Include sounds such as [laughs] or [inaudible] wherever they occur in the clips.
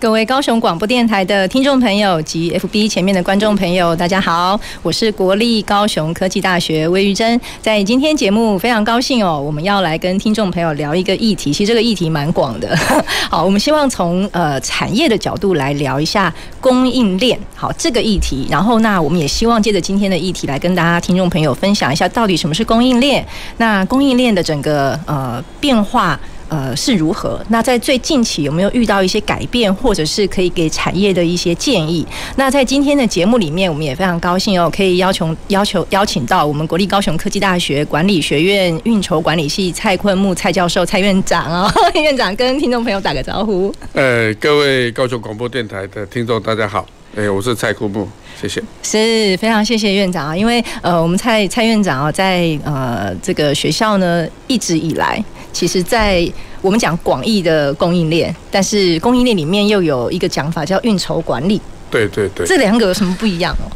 各位高雄广播电台的听众朋友及 FB 前面的观众朋友，大家好，我是国立高雄科技大学魏玉珍。在今天节目非常高兴哦，我们要来跟听众朋友聊一个议题，其实这个议题蛮广的。[laughs] 好，我们希望从呃产业的角度来聊一下供应链，好这个议题。然后那我们也希望借着今天的议题来跟大家听众朋友分享一下，到底什么是供应链？那供应链的整个呃变化。呃，是如何？那在最近期有没有遇到一些改变，或者是可以给产业的一些建议？那在今天的节目里面，我们也非常高兴哦，可以要求要求邀请到我们国立高雄科技大学管理学院运筹管理系蔡坤木蔡教授蔡院长哦，[laughs] 院长跟听众朋友打个招呼。呃，各位高雄广播电台的听众，大家好。哎，我是蔡坤牧，谢谢。是非常谢谢院长啊，因为呃，我们蔡蔡院长啊，在呃这个学校呢，一直以来。其实，在我们讲广义的供应链，但是供应链里面又有一个讲法叫运筹管理。对对对，这两个有什么不一样哦？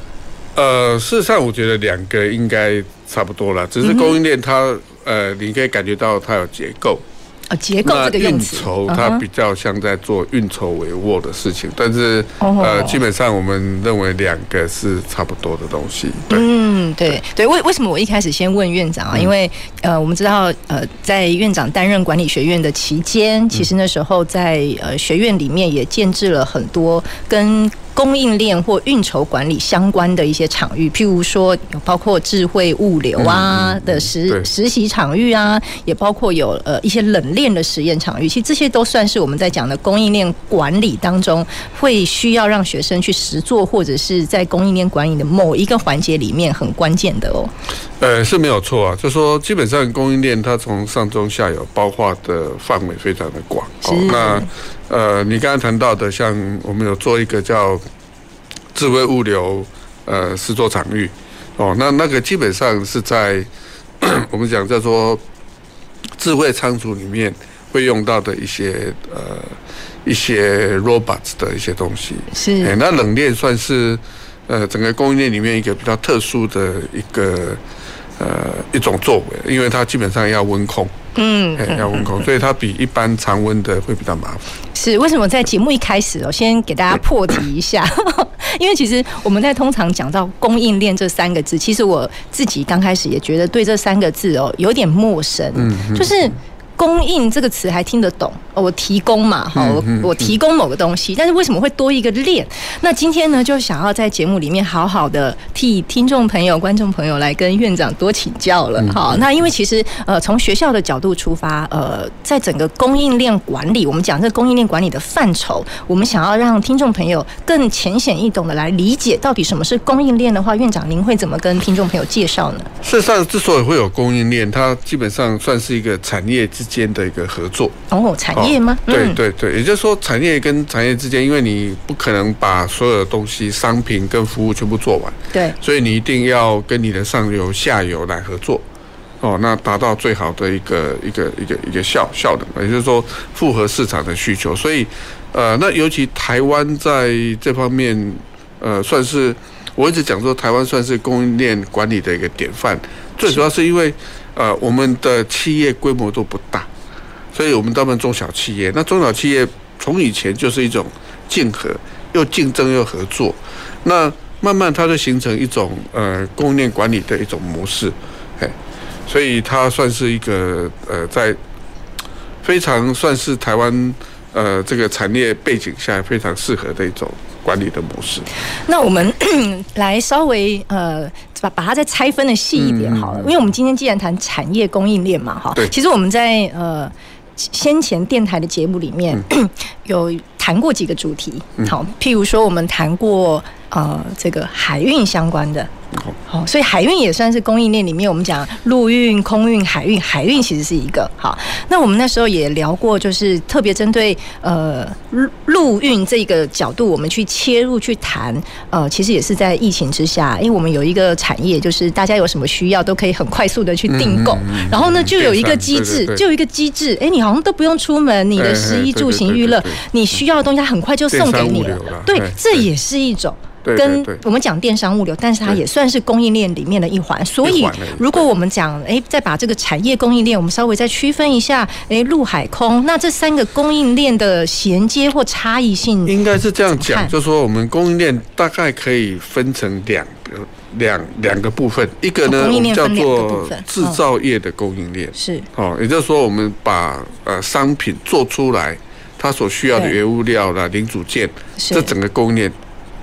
呃，事实上，我觉得两个应该差不多了，只是供应链它、嗯、呃，你可以感觉到它有结构。啊，结构这个运筹，它比较像在做运筹帷幄的事情，但是呃，基本上我们认为两个是差不多的东西。嗯，对对，为为什么我一开始先问院长啊？因为呃，我们知道呃，在院长担任管理学院的期间，其实那时候在呃学院里面也建制了很多跟。供应链或运筹管理相关的一些场域，譬如说有包括智慧物流啊的实实习场域啊，也包括有呃一些冷链的实验场域。其实这些都算是我们在讲的供应链管理当中会需要让学生去实做，或者是在供应链管理的某一个环节里面很关键的哦。呃，是没有错啊，就说基本上供应链它从上中下游包括的范围非常的广。哦，那。呃，你刚刚谈到的，像我们有做一个叫智慧物流呃实作场域哦，那那个基本上是在 [clears throat] 我们讲叫做智慧仓储里面会用到的一些呃一些 robots 的一些东西。是。欸，那冷链算是呃整个供应链里面一个比较特殊的一个呃一种作为，因为它基本上要温控。嗯，要温控，所以它比一般常温的会比较麻烦。是为什么？在节目一开始，我先给大家破题一下，[coughs] 因为其实我们在通常讲到供应链这三个字，其实我自己刚开始也觉得对这三个字哦有点陌生，嗯，就是。供应这个词还听得懂，我提供嘛，好，我我提供某个东西，但是为什么会多一个链？那今天呢，就想要在节目里面好好的替听众朋友、观众朋友来跟院长多请教了。好，那因为其实呃，从学校的角度出发，呃，在整个供应链管理，我们讲这个供应链管理的范畴，我们想要让听众朋友更浅显易懂的来理解到底什么是供应链的话，院长您会怎么跟听众朋友介绍呢？事实上，之所以会有供应链，它基本上算是一个产业之间的一个合作哦，产业吗？哦、对对对，也就是说，产业跟产业之间，因为你不可能把所有的东西、商品跟服务全部做完，对，所以你一定要跟你的上游、下游来合作，哦，那达到最好的一个一个一个一个效效能，也就是说，符合市场的需求。所以，呃，那尤其台湾在这方面，呃，算是我一直讲说，台湾算是供应链管理的一个典范。最主要是因为，呃，我们的企业规模都不大，所以我们大部分中小企业。那中小企业从以前就是一种竞合，又竞争又合作。那慢慢它就形成一种呃供应链管理的一种模式，嘿，所以它算是一个呃在非常算是台湾呃这个产业背景下非常适合的一种。管理的模式，那我们 [clears throat] 来稍微呃把把它再拆分的细一点好了，因为我们今天既然谈产业供应链嘛，哈，其实我们在呃先前电台的节目里面 [clears throat] 有谈过几个主题，好，譬如说我们谈过呃这个海运相关的。好，所以海运也算是供应链里面，我们讲陆运、空运、海运，海运其实是一个。好。那我们那时候也聊过，就是特别针对呃陆陆运这个角度，我们去切入去谈。呃，其实也是在疫情之下，因为我们有一个产业，就是大家有什么需要都可以很快速的去订购，然后呢就有一个机制，就有一个机制，哎，你好像都不用出门，你的食衣住行娱乐，你需要的东西很快就送给你了。对，这也是一种。跟我们讲电商物流，但是它也算是供应链里面的一环。所以，如果我们讲，哎，再把这个产业供应链，我们稍微再区分一下，哎，陆海空，那这三个供应链的衔接或差异性，应该是这样讲，就是说我们供应链大概可以分成两个两两个部分，一个呢，我们叫做制造业的供应链，是。哦，也就是说我们把呃商品做出来，它所需要的原物料啦、零组件，这整个供应链。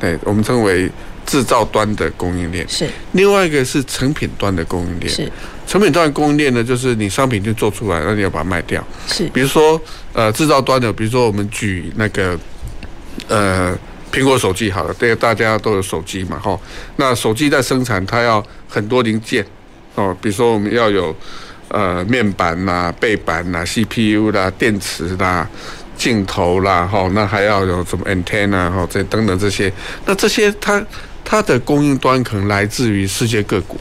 哎，我们称为制造端的供应链。是。另外一个是成品端的供应链。是。成品端的供应链呢，就是你商品就做出来，那你要把它卖掉。是。比如说，呃，制造端的，比如说我们举那个，呃，苹果手机好了，对，大家都有手机嘛，哈。那手机在生产，它要很多零件，哦，比如说我们要有，呃，面板呐、背板呐、CPU 啦、电池啦。镜头啦，哈，那还要有什么 antenna 哈，这等等这些，那这些它它的供应端可能来自于世界各国，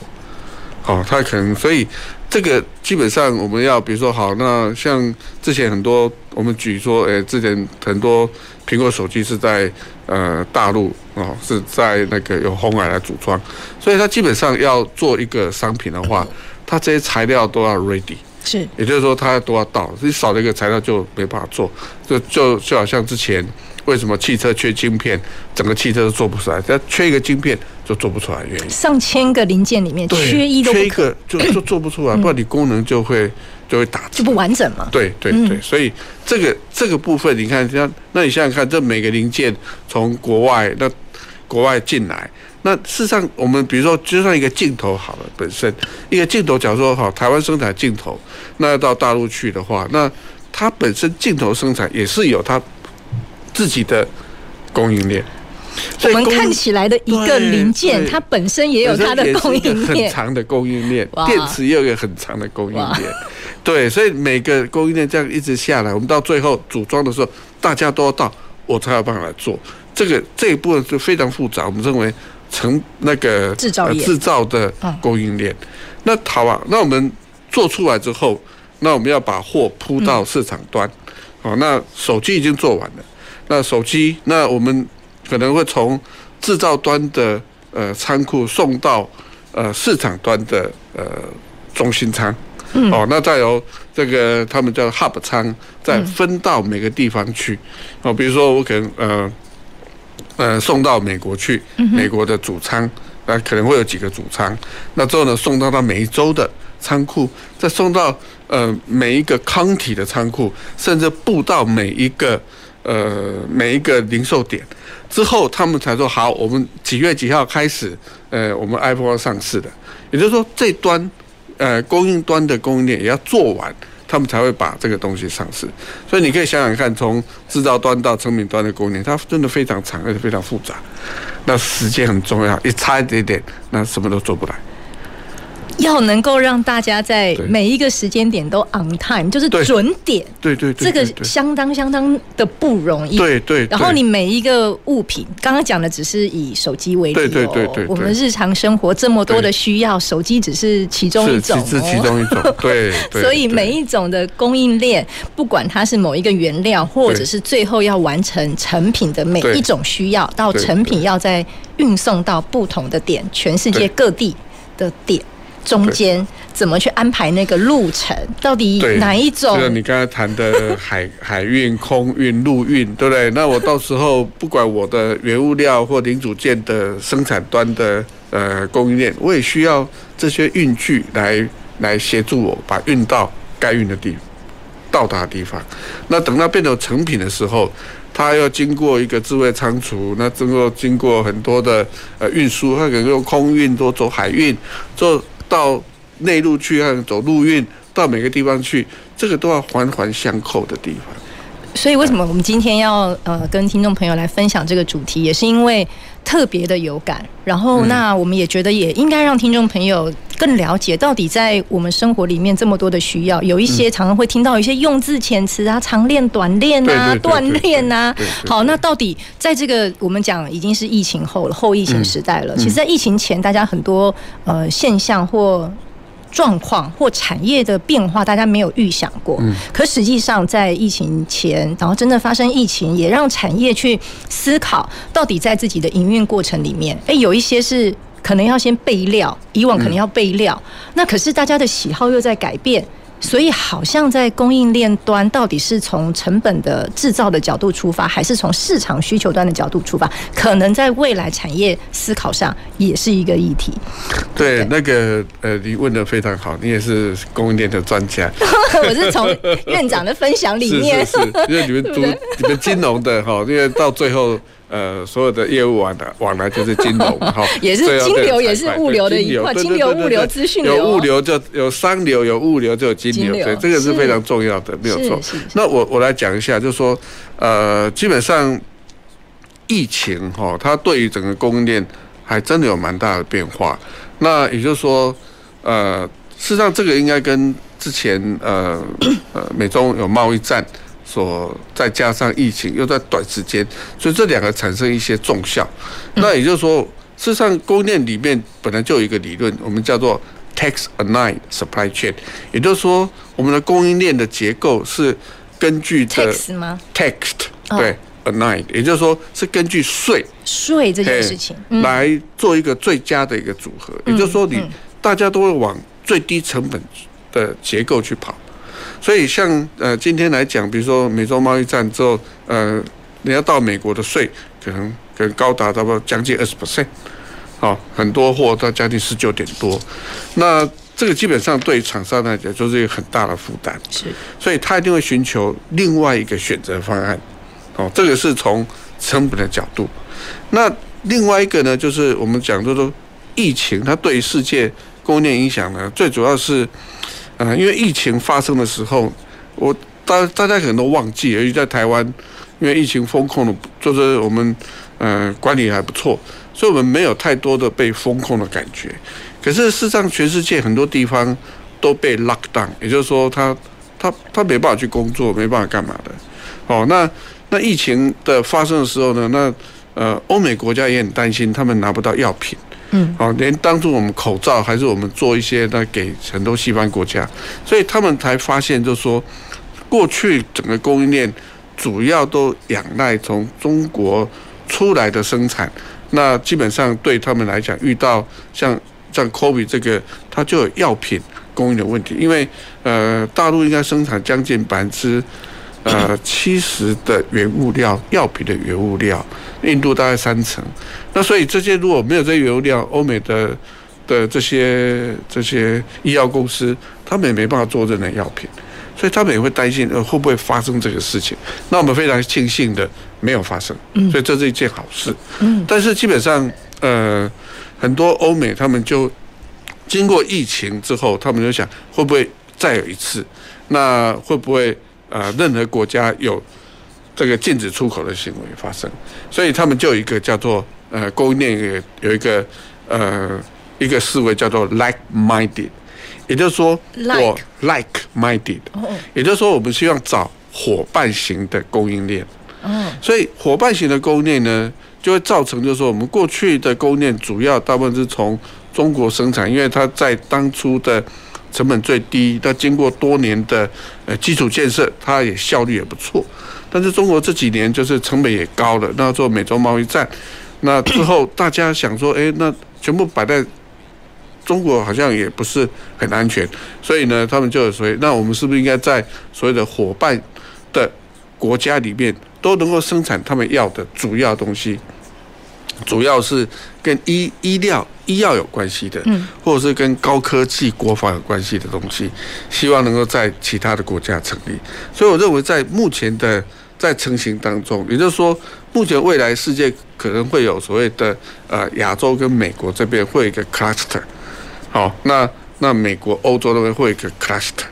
哦，它可能所以这个基本上我们要比如说好，那像之前很多我们举说，诶，之前很多苹果手机是在呃大陆哦，是在那个有红海来组装，所以它基本上要做一个商品的话，它这些材料都要 ready。是，也就是说，它都要到，你少了一个材料就没办法做，就就就好像之前为什么汽车缺晶片，整个汽车都做不出来，它缺一个晶片就做不出来，原因。上千个零件里面缺一都缺一个就就做不出来，不然你功能就会就会打就不完整嘛。对对对，所以这个这个部分，你看像那你想想看，这每个零件从国外那国外进来。那事实上，我们比如说，就算一个镜头好了，本身一个镜头，假如说好，台湾生产镜头，那要到大陆去的话，那它本身镜头生产也是有它自己的供应链。我们看起来的一个零件，它本身也有它的供应链，很长的供应链。电池也有一个很长的供应链。对，所以每个供应链这样一直下来，我们到最后组装的时候，大家都要到，我才有办法来做这个这一部分是非常复杂。我们认为。成那个制造制造的供应链，那好啊，那我们做出来之后，那我们要把货铺到市场端，哦，那手机已经做完了，那手机，那我们可能会从制造端的呃仓库送到呃市场端的呃中心仓，哦，那再由这个他们叫 hub 仓，再分到每个地方去，哦，比如说我可能呃。呃，送到美国去，美国的主仓，那可能会有几个主仓。那之后呢，送到到每一州的仓库，再送到呃每一个 county 的仓库，甚至布到每一个呃每一个零售点之后，他们才说好，我们几月几号开始，呃，我们要上市的。也就是说，这端呃供应端的供应链也要做完。他们才会把这个东西上市，所以你可以想想看，从制造端到成品端的供应链，它真的非常长，而且非常复杂。那时间很重要，一差一点点，那什么都做不来。要能够让大家在每一个时间点都 on time，就是准点。对对对，这个相当相当的不容易。对对。然后你每一个物品，刚刚讲的只是以手机为例。对对对对。我们日常生活这么多的需要，手机只是其中一种。是其中一种。[laughs] 对。所以每一种的供应链，不管它是某一个原料，或者是最后要完成成品的每一种需要，到成品要在运送到不同的点，全世界各地的点。中间怎么去安排那个路程？到底哪一种？就是你刚才谈的海 [laughs] 海运、空运、陆运，对不对？那我到时候不管我的原物料或零组件的生产端的呃供应链，我也需要这些运具来来协助我把运到该运的地到达的地方。那等到变成成品的时候，它要经过一个智慧仓储，那经过经过很多的呃运输，它可能用空运，多走海运，做。到内陆去，还走陆运到每个地方去，这个都要环环相扣的地方。所以为什么我们今天要呃跟听众朋友来分享这个主题，也是因为特别的有感。然后那我们也觉得也应该让听众朋友更了解，到底在我们生活里面这么多的需要，有一些常常会听到一些用字遣词啊，长练短练啊，锻炼啊。好，那到底在这个我们讲已经是疫情后了，后疫情时代了。其实，在疫情前，大家很多呃现象或。状况或产业的变化，大家没有预想过。嗯。可实际上，在疫情前，然后真的发生疫情，也让产业去思考，到底在自己的营运过程里面，哎，有一些是可能要先备料，以往可能要备料，那可是大家的喜好又在改变。所以，好像在供应链端，到底是从成本的制造的角度出发，还是从市场需求端的角度出发？可能在未来产业思考上，也是一个议题。对，那个呃，你问的非常好，你也是供应链的专家。[laughs] 我是从院长的分享里面，[laughs] 是是是，因为你们读 [laughs] 你们金融的哈，因为到最后。呃，所有的业务往来往来就是金融 [laughs] 哈，也是金流，也是物流的一块，金流、物流、资讯流，有物流就有商流，有物流就有金流，对，这个是非常重要的，没有错。那我我来讲一下，就是说，呃，基本上疫情哈，它对于整个供应链还真的有蛮大的变化。那也就是说，呃，事实上这个应该跟之前呃呃美中有贸易战。所再加上疫情又在短时间，所以这两个产生一些重效。那也就是说，事实上供应链里面本来就有一个理论，我们叫做 text-align supply chain，也就是说，我们的供应链的结构是根据的 text 吗？text 对，align，也就是说是根据税税这件事情来做一个最佳的一个组合。也就是说，你大家都会往最低成本的结构去跑。所以像呃今天来讲，比如说美洲贸易战之后，呃，你要到美国的税可能可能高达差不多将近二十 percent，好，很多货到将近十九点多，那这个基本上对厂商来讲就是一个很大的负担，是，所以他一定会寻求另外一个选择方案，哦，这个是从成本的角度，那另外一个呢，就是我们讲就是说疫情它对于世界供应链影响呢，最主要是。啊，因为疫情发生的时候，我大大家可能都忘记，而且在台湾，因为疫情封控的，就是我们呃管理还不错，所以我们没有太多的被封控的感觉。可是事实上，全世界很多地方都被 lock down，也就是说，他他他没办法去工作，没办法干嘛的。哦，那那疫情的发生的时候呢，那呃欧美国家也很担心，他们拿不到药品。嗯，好，连当初我们口罩还是我们做一些那给很多西方国家，所以他们才发现，就是说，过去整个供应链主要都仰赖从中国出来的生产，那基本上对他们来讲，遇到像像 COVID 这个，它就有药品供应的问题，因为呃，大陆应该生产将近百分之。呃，七十的原物料，药品的原物料，印度大概三成。那所以这些如果没有这些原物料，欧美的的这些这些医药公司，他们也没办法做任何药品，所以他们也会担心呃会不会发生这个事情。那我们非常庆幸的没有发生，所以这是一件好事。嗯。但是基本上，呃，很多欧美他们就经过疫情之后，他们就想会不会再有一次？那会不会？呃，任何国家有这个禁止出口的行为发生，所以他们就有一个叫做呃供应链有一个呃一个思维叫做 like-minded，也就是说我 like-minded，也就是说我们希望找伙伴型的供应链。所以伙伴型的供应链呢，就会造成就是说我们过去的供应链主要大部分是从中国生产，因为它在当初的。成本最低，但经过多年的呃基础建设，它也效率也不错。但是中国这几年就是成本也高了，那做美洲贸易战，那之后大家想说，哎，那全部摆在中国好像也不是很安全，所以呢，他们就有说，那我们是不是应该在所有的伙伴的国家里面都能够生产他们要的主要东西？主要是跟医医疗、医药有关系的，嗯，或者是跟高科技、国防有关系的东西，希望能够在其他的国家成立。所以我认为，在目前的在成型当中，也就是说，目前未来世界可能会有所谓的呃亚洲跟美国这边会有一个 cluster，好，那那美国、欧洲那边会有一个 cluster，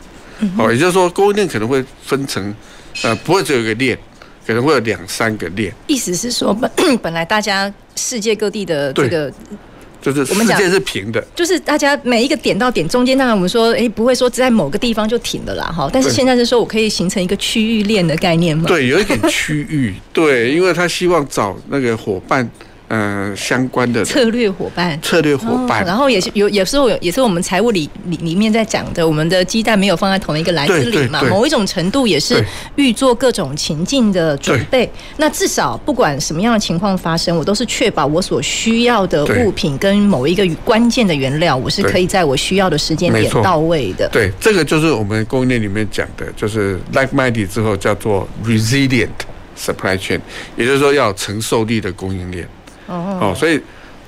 好，也就是说供应链可能会分成呃，不会只有一个链，可能会有两三个链。意思是说，本 [coughs] 本来大家世界各地的这个。就是世界是平的，就是大家每一个点到点中间，当然我们说，哎，不会说只在某个地方就停的啦，哈。但是现在是说我可以形成一个区域链的概念嘛？对，有一点区域，对，因为他希望找那个伙伴。呃，相关的策略伙伴，策略伙伴，然后也是有，有时候也是我们财务里里里面在讲的，我们的鸡蛋没有放在同一个篮子里嘛，某一种程度也是预做各种情境的准备。那至少不管什么样的情况发生，我都是确保我所需要的物品跟某一个关键的原料，我是可以在我需要的时间点到位的。对，这个就是我们供应链里面讲的，就是 like mighty 之后叫做 resilient supply chain，也就是说要承受力的供应链。哦，所以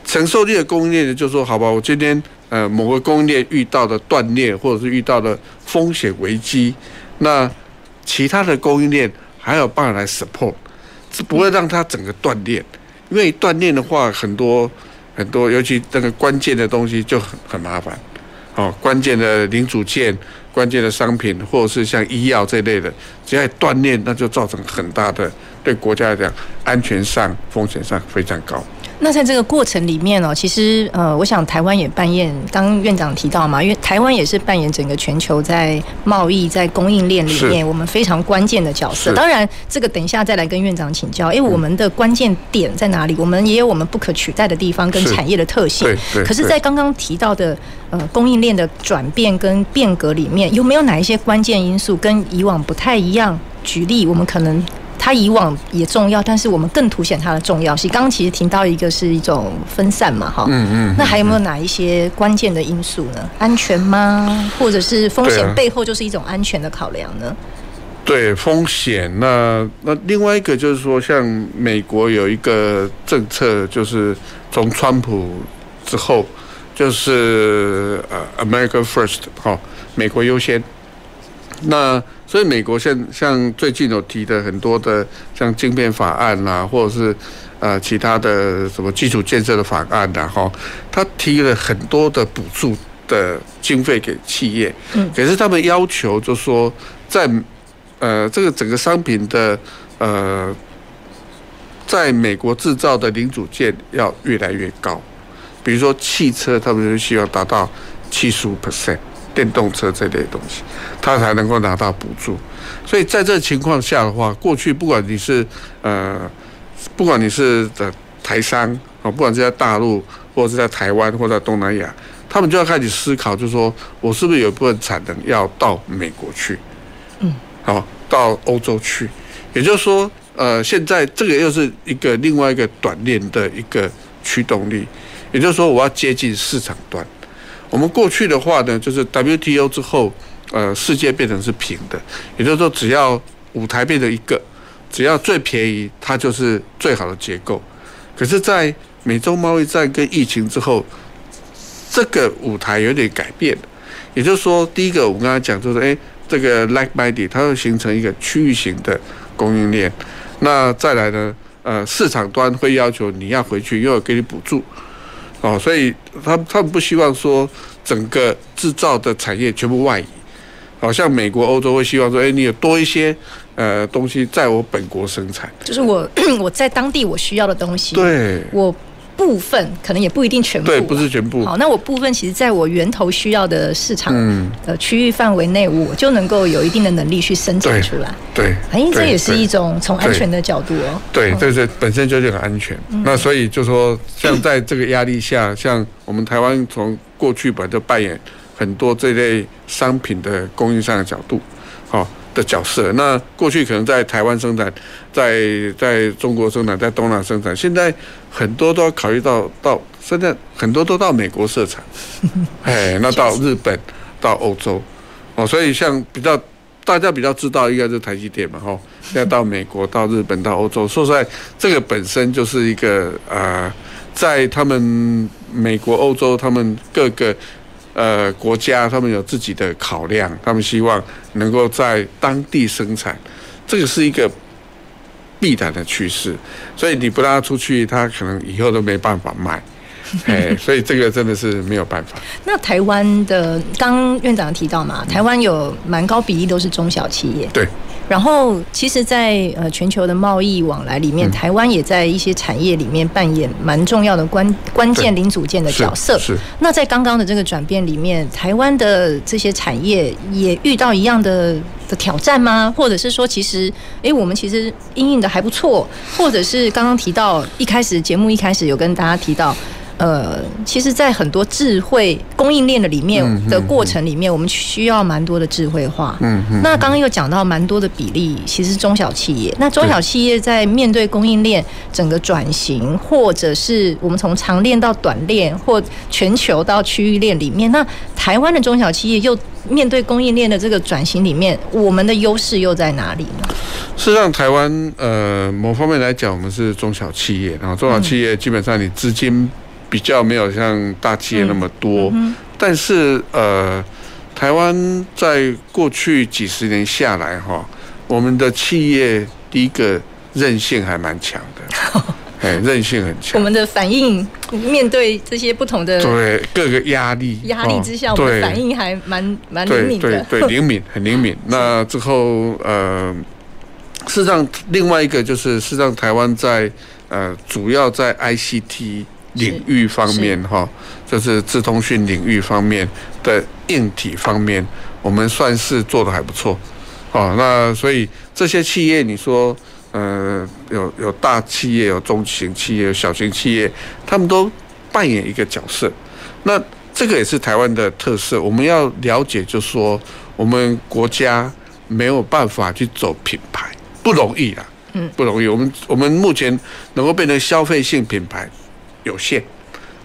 承受力的供应链呢就是说，好吧，我今天呃某个供应链遇到的断裂，或者是遇到的风险危机，那其他的供应链还有办法来 support，是不会让它整个断裂，因为断裂的话，很多很多，尤其那个关键的东西就很很麻烦。哦，关键的零组件、关键的商品，或者是像医药这类的，只要断裂，那就造成很大的对国家来讲安全上风险上非常高。那在这个过程里面呢，其实呃，我想台湾也扮演，刚刚院长提到嘛，因为台湾也是扮演整个全球在贸易在供应链里面我们非常关键的角色。当然，这个等一下再来跟院长请教，哎，我们的关键点在哪里？我们也有我们不可取代的地方跟产业的特性。可是，在刚刚提到的呃供应链的转变跟变革里面，有没有哪一些关键因素跟以往不太一样？举例，我们可能。它以往也重要，但是我们更凸显它的重要性。刚刚其实听到一个是一种分散嘛，哈，嗯嗯，那还有没有哪一些关键的因素呢？安全吗？或者是风险背后就是一种安全的考量呢？对，风险。那那另外一个就是说，像美国有一个政策，就是从川普之后，就是呃，America First，哈，美国优先。那所以美国现像最近有提的很多的像晶片法案啦，或者是呃其他的什么基础建设的法案呐，哈，他提了很多的补助的经费给企业，嗯，可是他们要求就说在呃这个整个商品的呃在美国制造的零组件要越来越高，比如说汽车，他们就希望达到七十五 percent。电动车这类东西，他才能够拿到补助。所以在这情况下的话，过去不管你是呃，不管你是的台商啊，不管是在大陆或者是在台湾或者在东南亚，他们就要开始思考，就是说我是不是有一部分产能要到美国去？嗯，好，到欧洲去。也就是说，呃，现在这个又是一个另外一个短链的一个驱动力。也就是说，我要接近市场端。我们过去的话呢，就是 WTO 之后，呃，世界变成是平的，也就是说，只要舞台变成一个，只要最便宜，它就是最好的结构。可是，在美洲贸易战跟疫情之后，这个舞台有点改变。也就是说，第一个我们刚才讲就是，哎，这个 like-minded 它会形成一个区域型的供应链。那再来呢，呃，市场端会要求你要回去，又要给你补助。哦，所以他他们不希望说整个制造的产业全部外移，好像美国、欧洲会希望说，哎，你有多一些呃东西在我本国生产，就是我 [clears throat] 我在当地我需要的东西，对，我。部分可能也不一定全部，对，不是全部。好，那我部分其实在我源头需要的市场的区域范围内，我就能够有一定的能力去生产出来。对，反正，这也是一种从安全的角度哦。对，对对本身就是很安全。那所以就说，像在这个压力下，像我们台湾从过去本来就扮演很多这类商品的供应商的角度，好。的角色，那过去可能在台湾生产，在在中国生产，在东南亚生产，现在很多都要考虑到到，现在很多都到美国设厂，[laughs] 哎，那到日本，到欧洲，哦，所以像比较大家比较知道应该是台积电嘛，吼，现在到美国、到日本、到欧洲，说实在，这个本身就是一个呃，在他们美国、欧洲，他们各个。呃，国家他们有自己的考量，他们希望能够在当地生产，这个是一个必然的趋势。所以你不让他出去，他可能以后都没办法卖。[laughs] 哎，所以这个真的是没有办法。那台湾的，刚院长提到嘛，台湾有蛮高比例都是中小企业。对。然后，其实在，在呃全球的贸易往来里面，嗯、台湾也在一些产业里面扮演蛮重要的关关键零组件的角色。是。是那在刚刚的这个转变里面，台湾的这些产业也遇到一样的的挑战吗？或者是说，其实，哎，我们其实应应的还不错，或者是刚刚提到一开始节目一开始有跟大家提到。呃，其实，在很多智慧供应链的里面的过程里面，我们需要蛮多的智慧化。嗯嗯。那刚刚又讲到蛮多的比例，其实中小企业。那中小企业在面对供应链整个转型，或者是我们从长链到短链，或全球到区域链里面，那台湾的中小企业又面对供应链的这个转型里面，我们的优势又在哪里呢？事实上，台湾呃某方面来讲，我们是中小企业，然后中小企业基本上你资金。比较没有像大企业那么多，但是呃，台湾在过去几十年下来哈，我们的企业第一个韧性还蛮强的，[laughs] 哎，韧性很强。我们的反应面对这些不同的对各个压力压力之下，我们反应还蛮蛮灵敏的，对对对，[laughs] 灵敏很灵敏。那之后呃，事实上另外一个就是，事实上台湾在呃主要在 ICT。领域方面，哈，就是自通讯领域方面的硬体方面，我们算是做的还不错，哦，那所以这些企业，你说，呃，有有大企业，有中型企业，有小型企业，他们都扮演一个角色。那这个也是台湾的特色，我们要了解，就是说，我们国家没有办法去走品牌，不容易啊，嗯，不容易。我们我们目前能够变成消费性品牌。有限，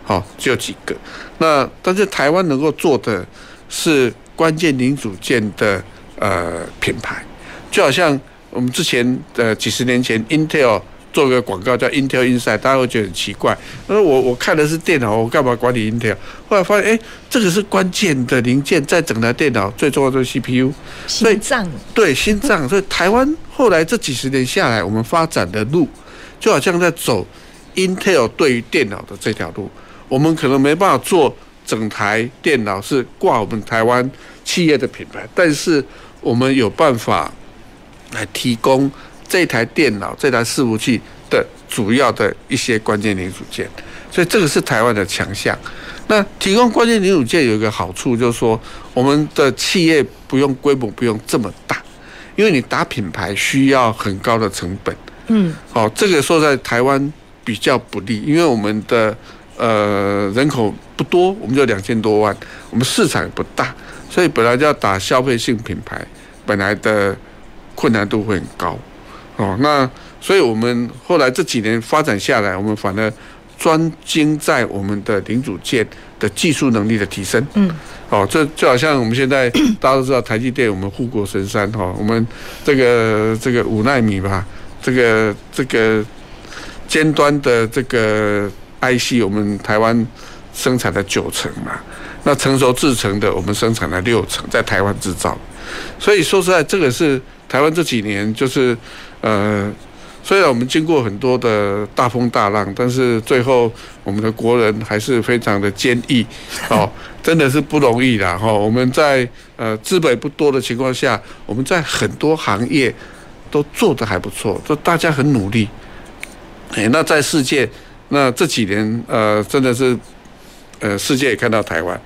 好，只有几个。那但是台湾能够做的是关键零组件的呃品牌，就好像我们之前的几十年前，Intel 做个广告叫 Intel Inside，大家会觉得很奇怪。那我我看的是电脑，我干嘛管理 Intel？后来发现，哎，这个是关键的零件，在整台电脑最重要的 CPU，心脏。对，心脏。所以台湾后来这几十年下来，我们发展的路就好像在走。Intel 对于电脑的这条路，我们可能没办法做整台电脑是挂我们台湾企业的品牌，但是我们有办法来提供这台电脑、这台伺服器的主要的一些关键零组件，所以这个是台湾的强项。那提供关键零组件有一个好处，就是说我们的企业不用规模不用这么大，因为你打品牌需要很高的成本。嗯，好，这个说在台湾。比较不利，因为我们的呃人口不多，我们就两千多万，我们市场也不大，所以本来就要打消费性品牌，本来的困难度会很高哦。那所以我们后来这几年发展下来，我们反而专精在我们的零组件的技术能力的提升。嗯，哦，这就好像我们现在 [coughs] 大家都知道台积电，我们护国神山哈，我们这个这个五纳米吧，这个这个。尖端的这个 IC，我们台湾生产了九成嘛，那成熟制成的我们生产了六成，在台湾制造。所以说实在，这个是台湾这几年就是呃，虽然我们经过很多的大风大浪，但是最后我们的国人还是非常的坚毅 [laughs] 哦，真的是不容易的哈。我们在呃资本不多的情况下，我们在很多行业都做得还不错，就大家很努力。哎，那在世界，那这几年，呃，真的是，呃，世界也看到台湾，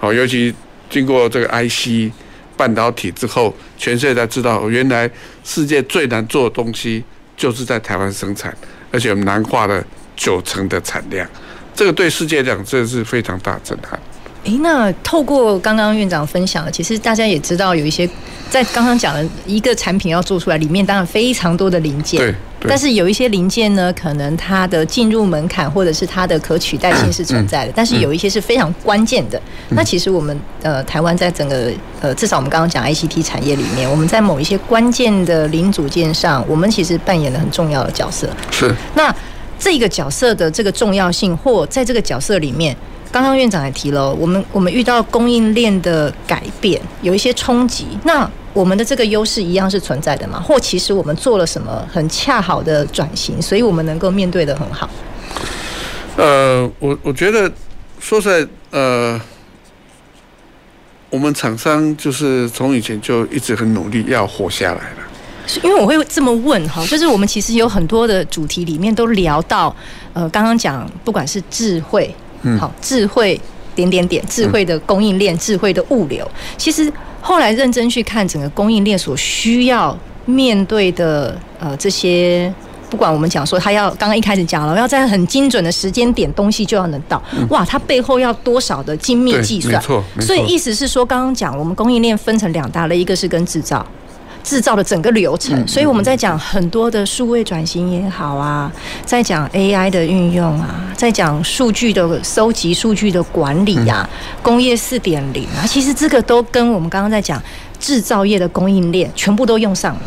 好，尤其经过这个 IC 半导体之后，全世界才知道，原来世界最难做的东西就是在台湾生产，而且我们南化了九成的产量，这个对世界来讲，这是非常大震撼。哎，那透过刚刚院长分享的，其实大家也知道，有一些在刚刚讲的一个产品要做出来，里面当然非常多的零件。对。但是有一些零件呢，可能它的进入门槛或者是它的可取代性是存在的，但是有一些是非常关键的。那其实我们呃台湾在整个呃至少我们刚刚讲 ICT 产业里面，我们在某一些关键的零组件上，我们其实扮演了很重要的角色。是。那这个角色的这个重要性，或在这个角色里面。刚刚院长也提了，我们我们遇到供应链的改变，有一些冲击，那我们的这个优势一样是存在的吗？或其实我们做了什么很恰好的转型，所以我们能够面对的很好？呃，我我觉得说实在，呃，我们厂商就是从以前就一直很努力要活下来了。因为我会这么问哈，就是我们其实有很多的主题里面都聊到，呃，刚刚讲不管是智慧，嗯，好，智慧点点点，智慧的供应链，智慧的物流，其实后来认真去看整个供应链所需要面对的呃这些。不管我们讲说，他要刚刚一开始讲了，要在很精准的时间点，东西就要能到。哇，它背后要多少的精密计算？没错，没错。所以意思是说，刚刚讲我们供应链分成两大类，一个是跟制造，制造的整个流程。所以我们在讲很多的数位转型也好啊，在讲 AI 的运用啊，在讲数据的收集、数据的管理啊，工业四点零啊，其实这个都跟我们刚刚在讲制造业的供应链全部都用上了。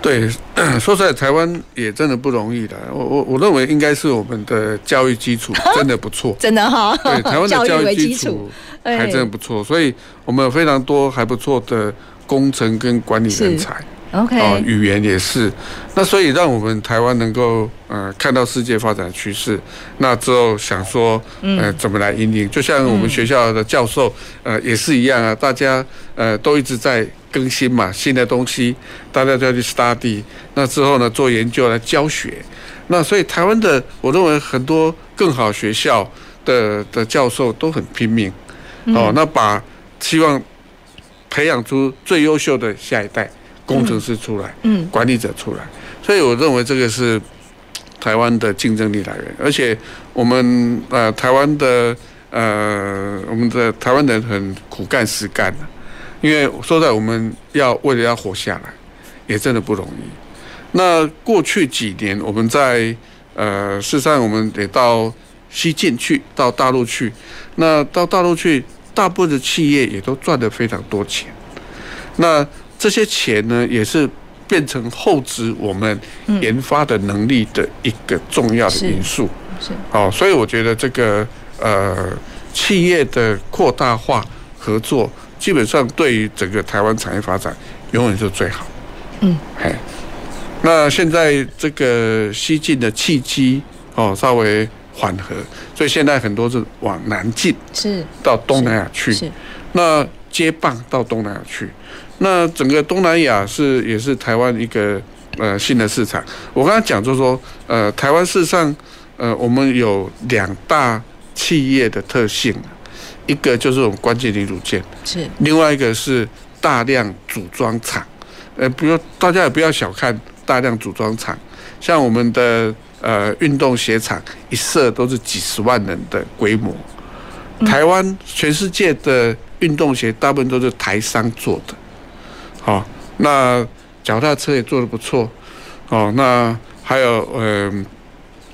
对，[clears throat] 说实在，台湾也真的不容易的。我我我认为应该是我们的教育基础 [laughs] 真的不错，真的哈。对，台湾的 [laughs] 教育基础还真的不错，所以我们有非常多还不错的工程跟管理人才。OK，哦，语言也是。那所以让我们台湾能够呃看到世界发展趋势，那之后想说呃怎么来引领，就像我们学校的教授呃也是一样啊，大家呃都一直在。更新嘛，新的东西，大家都要去 study。那之后呢，做研究来教学。那所以台湾的，我认为很多更好学校的的教授都很拼命。哦，那把希望培养出最优秀的下一代工程师出来，嗯，管理者出来。所以我认为这个是台湾的竞争力来源。而且我们呃台湾的呃我们的台湾人很苦干实干的。因为说在我们要为了要活下来，也真的不容易。那过去几年，我们在呃，事实上我们得到西进去，到大陆去。那到大陆去，大部分的企业也都赚了非常多钱。那这些钱呢，也是变成厚植我们研发的能力的一个重要的因素。是。好，所以我觉得这个呃，企业的扩大化合作。基本上对于整个台湾产业发展，永远是最好。嗯，嘿，那现在这个西进的契机哦，稍微缓和，所以现在很多是往南进，是到东南亚去，那接棒到东南亚去，那整个东南亚是也是台湾一个呃新的市场。我刚才讲就是说，呃，台湾事实上呃我们有两大企业的特性。一个就是我们关键零组件，是另外一个是大量组装厂，呃，不要大家也不要小看大量组装厂，像我们的呃运动鞋厂一设都是几十万人的规模。台湾全世界的运动鞋大部分都是台商做的，好，那脚踏车也做得不错，哦，那还有呃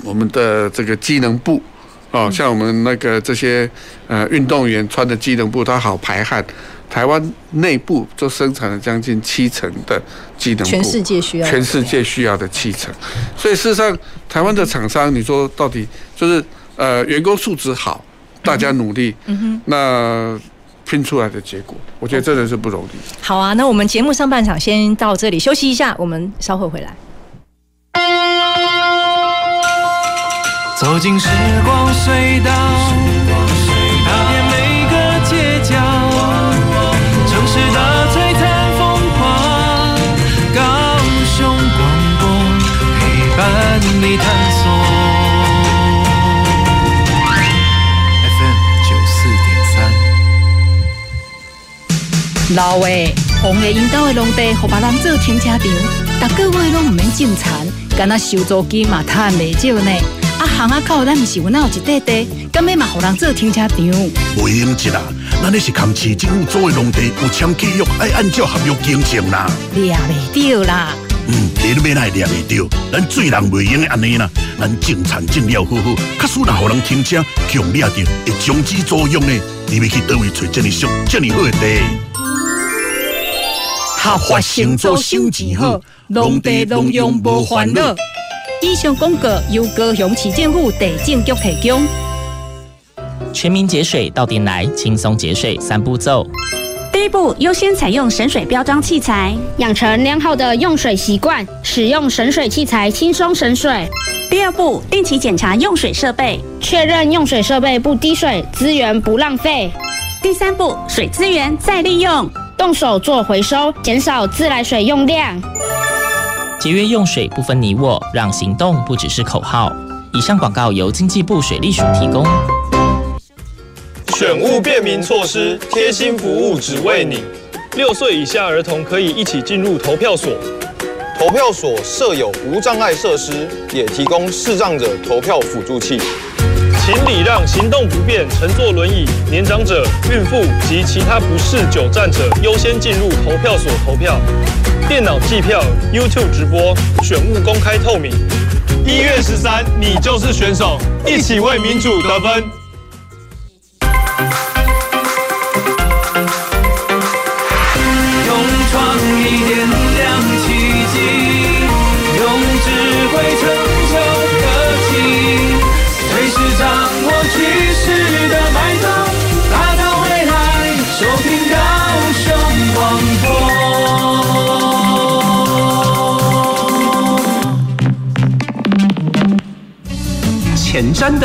我们的这个机能布。哦，像我们那个这些呃运动员穿的机能布，它好排汗。台湾内部就生产了将近七成的机能布，全世界需要，全世界需要的七成。所以事实上，台湾的厂商，你说到底就是呃员工素质好，大家努力，嗯哼，那拼出来的结果，我觉得真的是不容易。好啊，那我们节目上半场先到这里休息一下，我们稍后回来。走进时光隧道，你探索。FM 九四点三。老诶，红的引导的农地，和别人做停车场，逐个月拢唔免种田，干那收租金嘛，赚未少呢。啊，巷仔口，咱毋是有哪有一块地，敢要嘛，互人做停车场？袂用得啦，咱那是扛市政府租的农地，有签契约，爱按照合约经营啦。掠袂着啦。嗯，你都免来掠袂着，咱做人袂用的安尼啦，咱种田种了好好，假使若互人停车，强掠着会终止作用呢。你要去倒位找这么俗、这么好的地？合法承租收钱好，农地农用无烦恼。以上广告由高雄市政府地政局提供。全民节水到点来，轻松节水三步骤。第一步，优先采用省水标章器材，养成良好的用水习惯，使用省水器材轻松省水。第二步，定期检查用水设备，确认用水设备不滴水，资源不浪费。第三步，水资源再利用，动手做回收，减少自来水用量。节约用水不分你我，让行动不只是口号。以上广告由经济部水利署提供。选务便民措施，贴心服务只为你。六岁以下儿童可以一起进入投票所，投票所设有无障碍设施，也提供视障者投票辅助器。请礼让行动不便、乘坐轮椅、年长者、孕妇及其他不适久站者优先进入投票所投票。电脑计票，YouTube 直播，选务公开透明。一月十三，你就是选手，一起为民主得分。点亮奇迹，用智慧成就科技，随时掌握趋势的脉动，打造未来。收听高雄广播。前瞻的，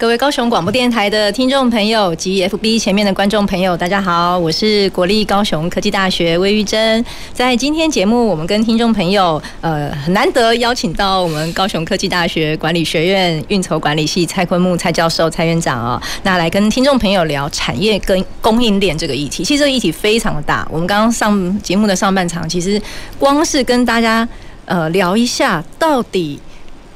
各位高雄广播电台的听众朋友及 FB 前面的观众朋友，大家好，我是国立高雄科技大学魏玉珍。在今天节目，我们跟听众朋友，呃，很难得邀请到我们高雄科技大学管理学院运筹管理系蔡坤木蔡教授、蔡院长啊、哦，那来跟听众朋友聊产业跟供应链这个议题。其实这个议题非常的大。我们刚刚上节目的上半场，其实光是跟大家呃聊一下到底。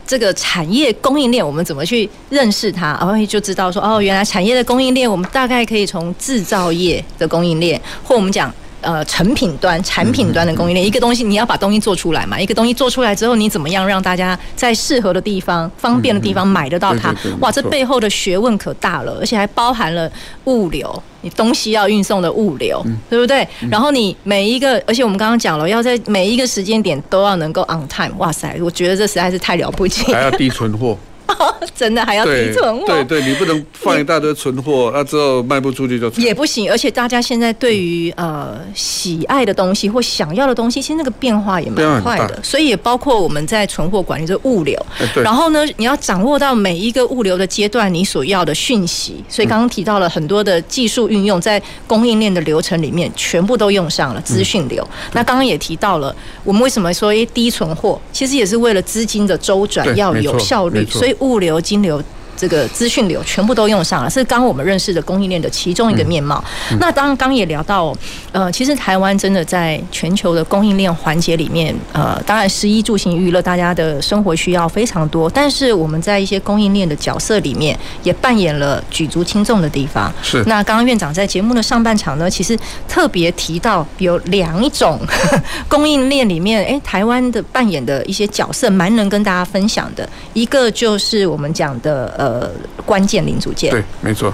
这个产业供应链，我们怎么去认识它？然后就知道说，哦，原来产业的供应链，我们大概可以从制造业的供应链，或我们讲。呃，成品端、产品端的供应链，一个东西你要把东西做出来嘛？一个东西做出来之后，你怎么样让大家在适合的地方、方便的地方买得到它？哇，这背后的学问可大了，而且还包含了物流，你东西要运送的物流，对不对？然后你每一个，而且我们刚刚讲了，要在每一个时间点都要能够 on time。哇塞，我觉得这实在是太了不起，还要低存货。[laughs] 真的还要提存货？对对，你不能放一大堆存货，那之后卖不出去就也不行。而且大家现在对于呃喜爱的东西或想要的东西，其实那个变化也蛮快的。所以也包括我们在存货管理这物流。然后呢，你要掌握到每一个物流的阶段，你所要的讯息。所以刚刚提到了很多的技术运用，在供应链的流程里面，全部都用上了资讯流。那刚刚也提到了，我们为什么说低存货，其实也是为了资金的周转要有效率，所以。物流、金流。这个资讯流全部都用上了，是刚我们认识的供应链的其中一个面貌。嗯嗯、那当刚也聊到，呃，其实台湾真的在全球的供应链环节里面，呃，当然食衣住行娱乐大家的生活需要非常多，但是我们在一些供应链的角色里面，也扮演了举足轻重的地方。是。那刚刚院长在节目的上半场呢，其实特别提到有两种 [laughs] 供应链里面，哎，台湾的扮演的一些角色，蛮能跟大家分享的。一个就是我们讲的，呃。呃，关键零组件对，没错。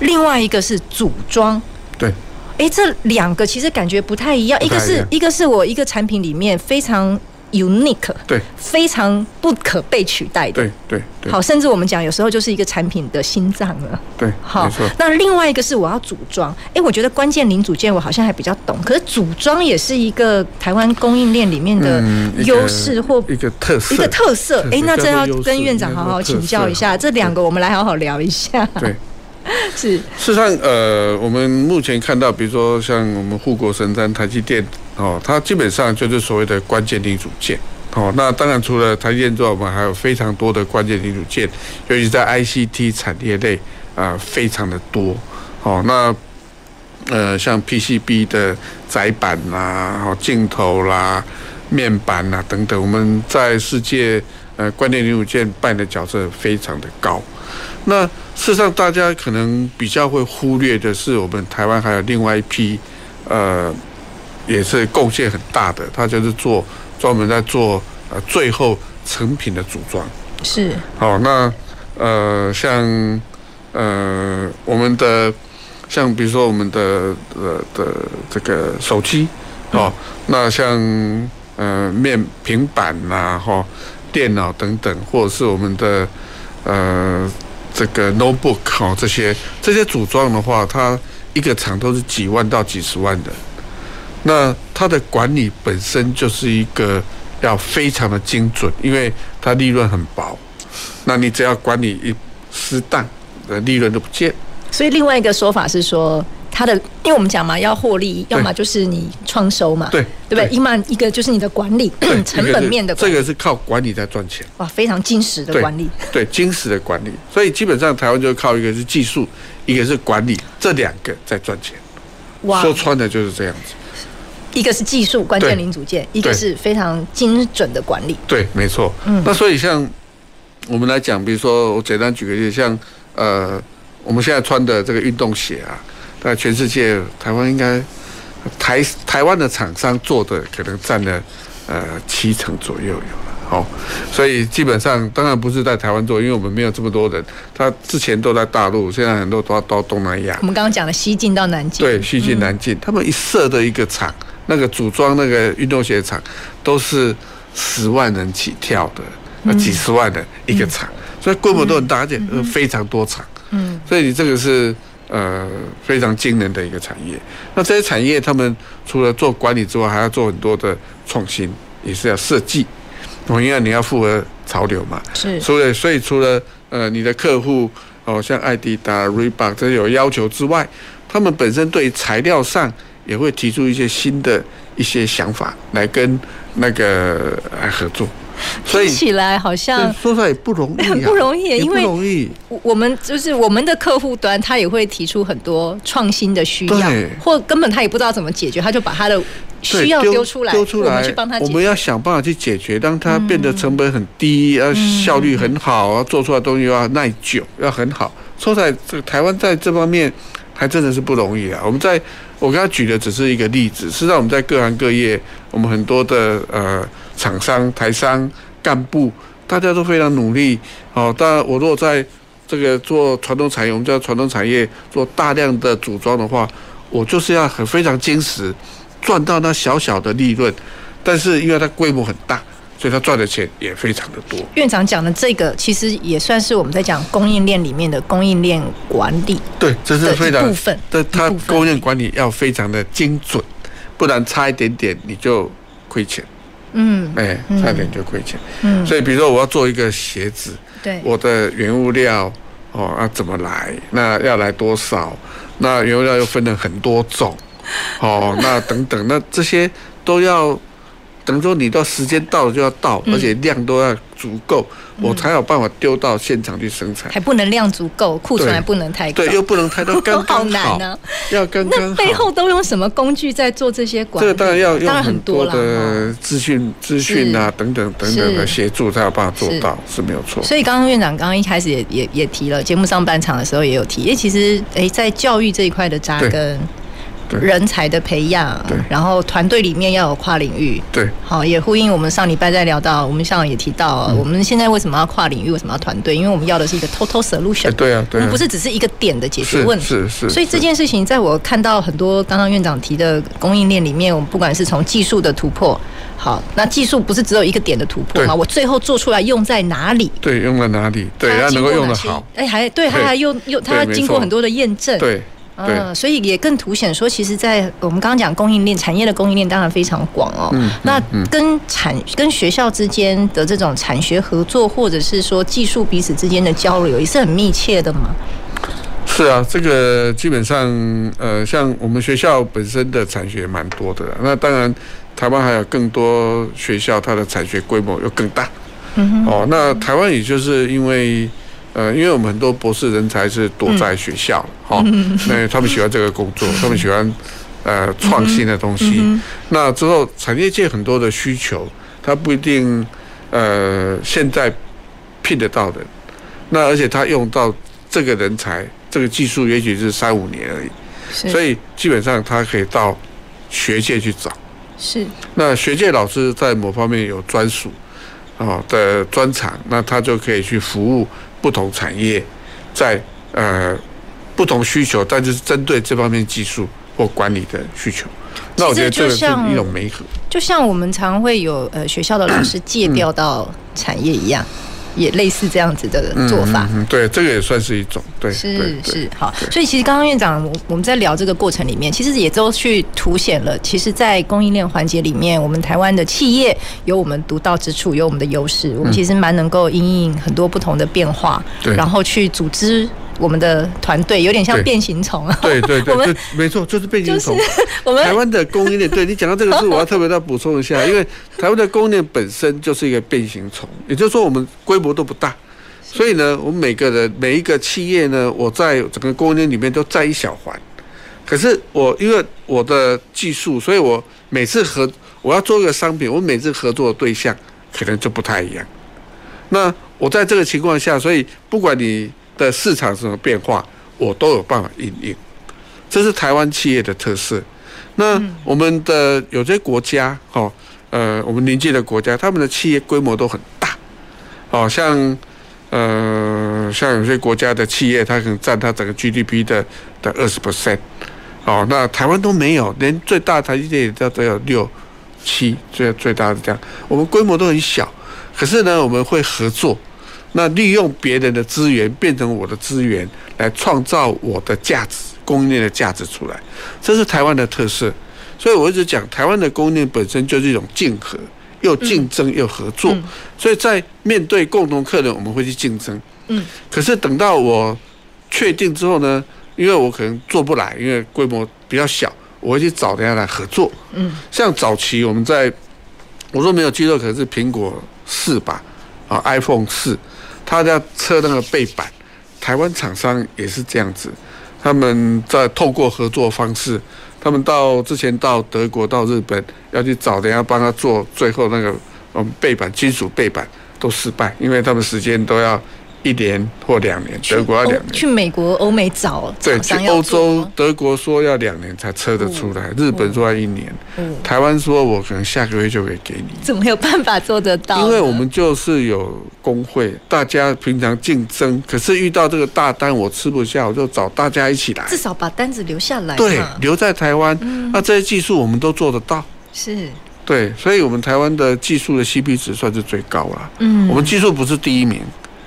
另外一个是组装，对。哎，这两个其实感觉不太一样。一,一个是一个是我一个产品里面非常 unique，对，非常不可被取代的，对对对。好，甚至我们讲有时候就是一个产品的心脏了，对，好。那另外一个是我要组装，哎，我觉得关键零组件我好像还比较懂，可是组装也是一个台湾供应链里面的优势或一个特色，一个特色。哎，那这要跟院长好好请教一下，这两个我们来好好聊一下。对，[laughs] 是。事实上，呃，我们目前看到，比如说像我们护国神山台积电。哦，它基本上就是所谓的关键零组件。哦，那当然除了台积电之外，我们还有非常多的关键零组件，尤其在 ICT 产业类啊、非常的多。哦，那呃，像 PCB 的载板啦、哦镜头啦、面板啦等等，我们在世界呃关键零组件扮演的角色非常的高。那事实上，大家可能比较会忽略的是，我们台湾还有另外一批呃。也是贡献很大的，他就是做专门在做呃最后成品的组装。是。好，那呃像呃我们的像比如说我们的呃的这个手机，哦，那像呃面平板呐，哈，电脑等等，或者是我们的呃这个 notebook 哦这些这些组装的话，它一个厂都是几万到几十万的。那它的管理本身就是一个要非常的精准，因为它利润很薄。那你只要管理一失当的利润都不见。所以另外一个说法是说，它的，因为我们讲嘛，要获利，要么就是你创收嘛，对，对不对？一嘛一个就是你的管理成本面的管理，这个是靠管理在赚钱。哇，非常精实的管理，对，对精实的管理。所以基本上台湾就靠一个是技术，一个是管理，这两个在赚钱。哇，说穿的就是这样子。一个是技术关键零组件，一个是非常精准的管理。对，没错。嗯，那所以像我们来讲，比如说我简单举个例子，像呃。我们现在穿的这个运动鞋啊，在全世界，台湾应该台台湾的厂商做的可能占了呃七成左右有了，好，所以基本上当然不是在台湾做，因为我们没有这么多人，他之前都在大陆，现在很多都要到东南亚。我们刚刚讲的西进到南进，对，西进南进，嗯、他们一设的一个厂，那个组装那个运动鞋厂都是十万人起跳的，那几十万的一个厂，嗯、所以规模都很大，而且非常多厂。嗯，所以你这个是呃非常惊人的一个产业。那这些产业，他们除了做管理之外，还要做很多的创新，也是要设计。同样，你要符合潮流嘛。是。所以，所以除了呃你的客户哦，像艾迪达、Reebok 这些有要求之外，他们本身对材料上也会提出一些新的一些想法，来跟那个来合作。所以起来好像说出来也不容易，很 [laughs] 不容易，因为我们就是我们的客户端，他也会提出很多创新的需要，或根本他也不知道怎么解决，他就把他的需要丢出来，丢出来，我们去帮他解决。我们要想办法去解决，让它变得成本很低，要效率很好，要做出来的东西要耐久，要很好。说实在，这个台湾在这方面还真的是不容易啊。我们在我刚才举的只是一个例子，实际上我们在各行各业，我们很多的呃。厂商、台商、干部，大家都非常努力。哦，当然，我如果在这个做传统产业，我们叫传统产业做大量的组装的话，我就是要很非常坚实，赚到那小小的利润。但是因为它规模很大，所以它赚的钱也非常的多。院长讲的这个，其实也算是我们在讲供应链里面的供应链管理。对，这是非常部分。但它供应链管理要非常的精准，不然差一点点你就亏钱。嗯，哎，差点就亏钱。嗯，所以比如说我要做一个鞋子，对，我的原物料哦啊怎么来？那要来多少？那原物料又分了很多种，哦，那等等，那这些都要。等于说你到时间到了就要到，而且量都要足够，我才有办法丢到现场去生产。还不能量足够，库存还不能太高，对，又不能太多，[laughs] 刚刚好。好难呢，要刚刚。那背后都用什么工具在做这些管理？这个当然要用很多的资讯、资讯啊等等等等的协助，才有办法做到，是没有错。所以刚刚院长刚刚一开始也也也提了，节目上半场的时候也有提，因为其实诶在教育这一块的扎根。人才的培养，然后团队里面要有跨领域，对，好，也呼应我们上礼拜在聊到，我们上也提到，嗯、我们现在为什么要跨领域，为什么要团队？因为我们要的是一个 total solution，对啊，对啊，不是只是一个点的解决问题，是是，是。所以这件事情，在我看到很多刚刚院长提的供应链里面，我们不管是从技术的突破，好，那技术不是只有一个点的突破吗？我最后做出来用在哪里？对，用在哪里？对，要能够用得好。哎，还对，它还用用，它要经过很多的验证。对。嗯，所以也更凸显说，其实，在我们刚刚讲供应链产业的供应链当然非常广哦。嗯，那跟产跟学校之间的这种产学合作，或者是说技术彼此之间的交流，也是很密切的嘛。是啊，这个基本上，呃，像我们学校本身的产学蛮多的。那当然，台湾还有更多学校，它的产学规模又更大。嗯哼。哦，那台湾也就是因为。呃，因为我们很多博士人才是躲在学校，哈、嗯，[laughs] 那、哦、他们喜欢这个工作，他们喜欢呃创新的东西。嗯嗯、那之后产业界很多的需求，他不一定呃现在聘得到的，那而且他用到这个人才，这个技术也许是三五年而已，所以基本上他可以到学界去找。是。那学界老师在某方面有专属啊的专长，那他就可以去服务。不同产业在呃不同需求，但就是针对这方面技术或管理的需求，那我觉得这个是一种媒合，就像我们常会有呃学校的老师借调到产业一样，也类似这样子的做法。嗯，对，这个也算是一种，对，是是好。所以其实刚刚院长，我我们在聊这个过程里面，其实也都去凸显了，其实，在供应链环节里面，我们台湾的企业有我们独到之处，有我们的优势，我们其实蛮能够因应很多不同的变化，对，然后去组织。我们的团队有点像变形虫啊，对对对，[laughs] 就没错，就是变形虫。[laughs] 我们台湾的供应链，对你讲到这个事，我要特别再补充一下，[laughs] 因为台湾的供应链本身就是一个变形虫，也就是说我们规模都不大，所以呢，我们每个人每一个企业呢，我在整个供应链里面都占一小环。可是我因为我的技术，所以我每次合我要做一个商品，我每次合作的对象可能就不太一样。那我在这个情况下，所以不管你。的市场什么变化，我都有办法应应，这是台湾企业的特色。那我们的有些国家，哦，呃，我们邻近的国家，他们的企业规模都很大，哦，像呃，像有些国家的企业，它可能占它整个 GDP 的的二十 percent，哦，那台湾都没有，连最大台积电也都都有六七，最最大的这样，我们规模都很小，可是呢，我们会合作。那利用别人的资源变成我的资源，来创造我的价值，供应链的价值出来，这是台湾的特色。所以我一直讲，台湾的供应链本身就是一种竞合，又竞争又合作。所以在面对共同客人，我们会去竞争。嗯。可是等到我确定之后呢，因为我可能做不来，因为规模比较小，我会去找人家来合作。嗯。像早期我们在，我说没有肌肉，可能是苹果四吧，啊，iPhone 四。他要测那个背板，台湾厂商也是这样子，他们在透过合作方式，他们到之前到德国、到日本要去找人家帮他做最后那个嗯背板金属背板都失败，因为他们时间都要。一年或两年，德国要两年。去美国、欧美找。对，去欧洲，德国说要两年才测得出来，日本说要一年，台湾说我可能下个月就可以给你。怎么有办法做得到？因为我们就是有工会，大家平常竞争，可是遇到这个大单我吃不下，我就找大家一起来。至少把单子留下来。对，留在台湾，那这些技术我们都做得到。是。对，所以我们台湾的技术的 CP 值算是最高了。嗯。我们技术不是第一名。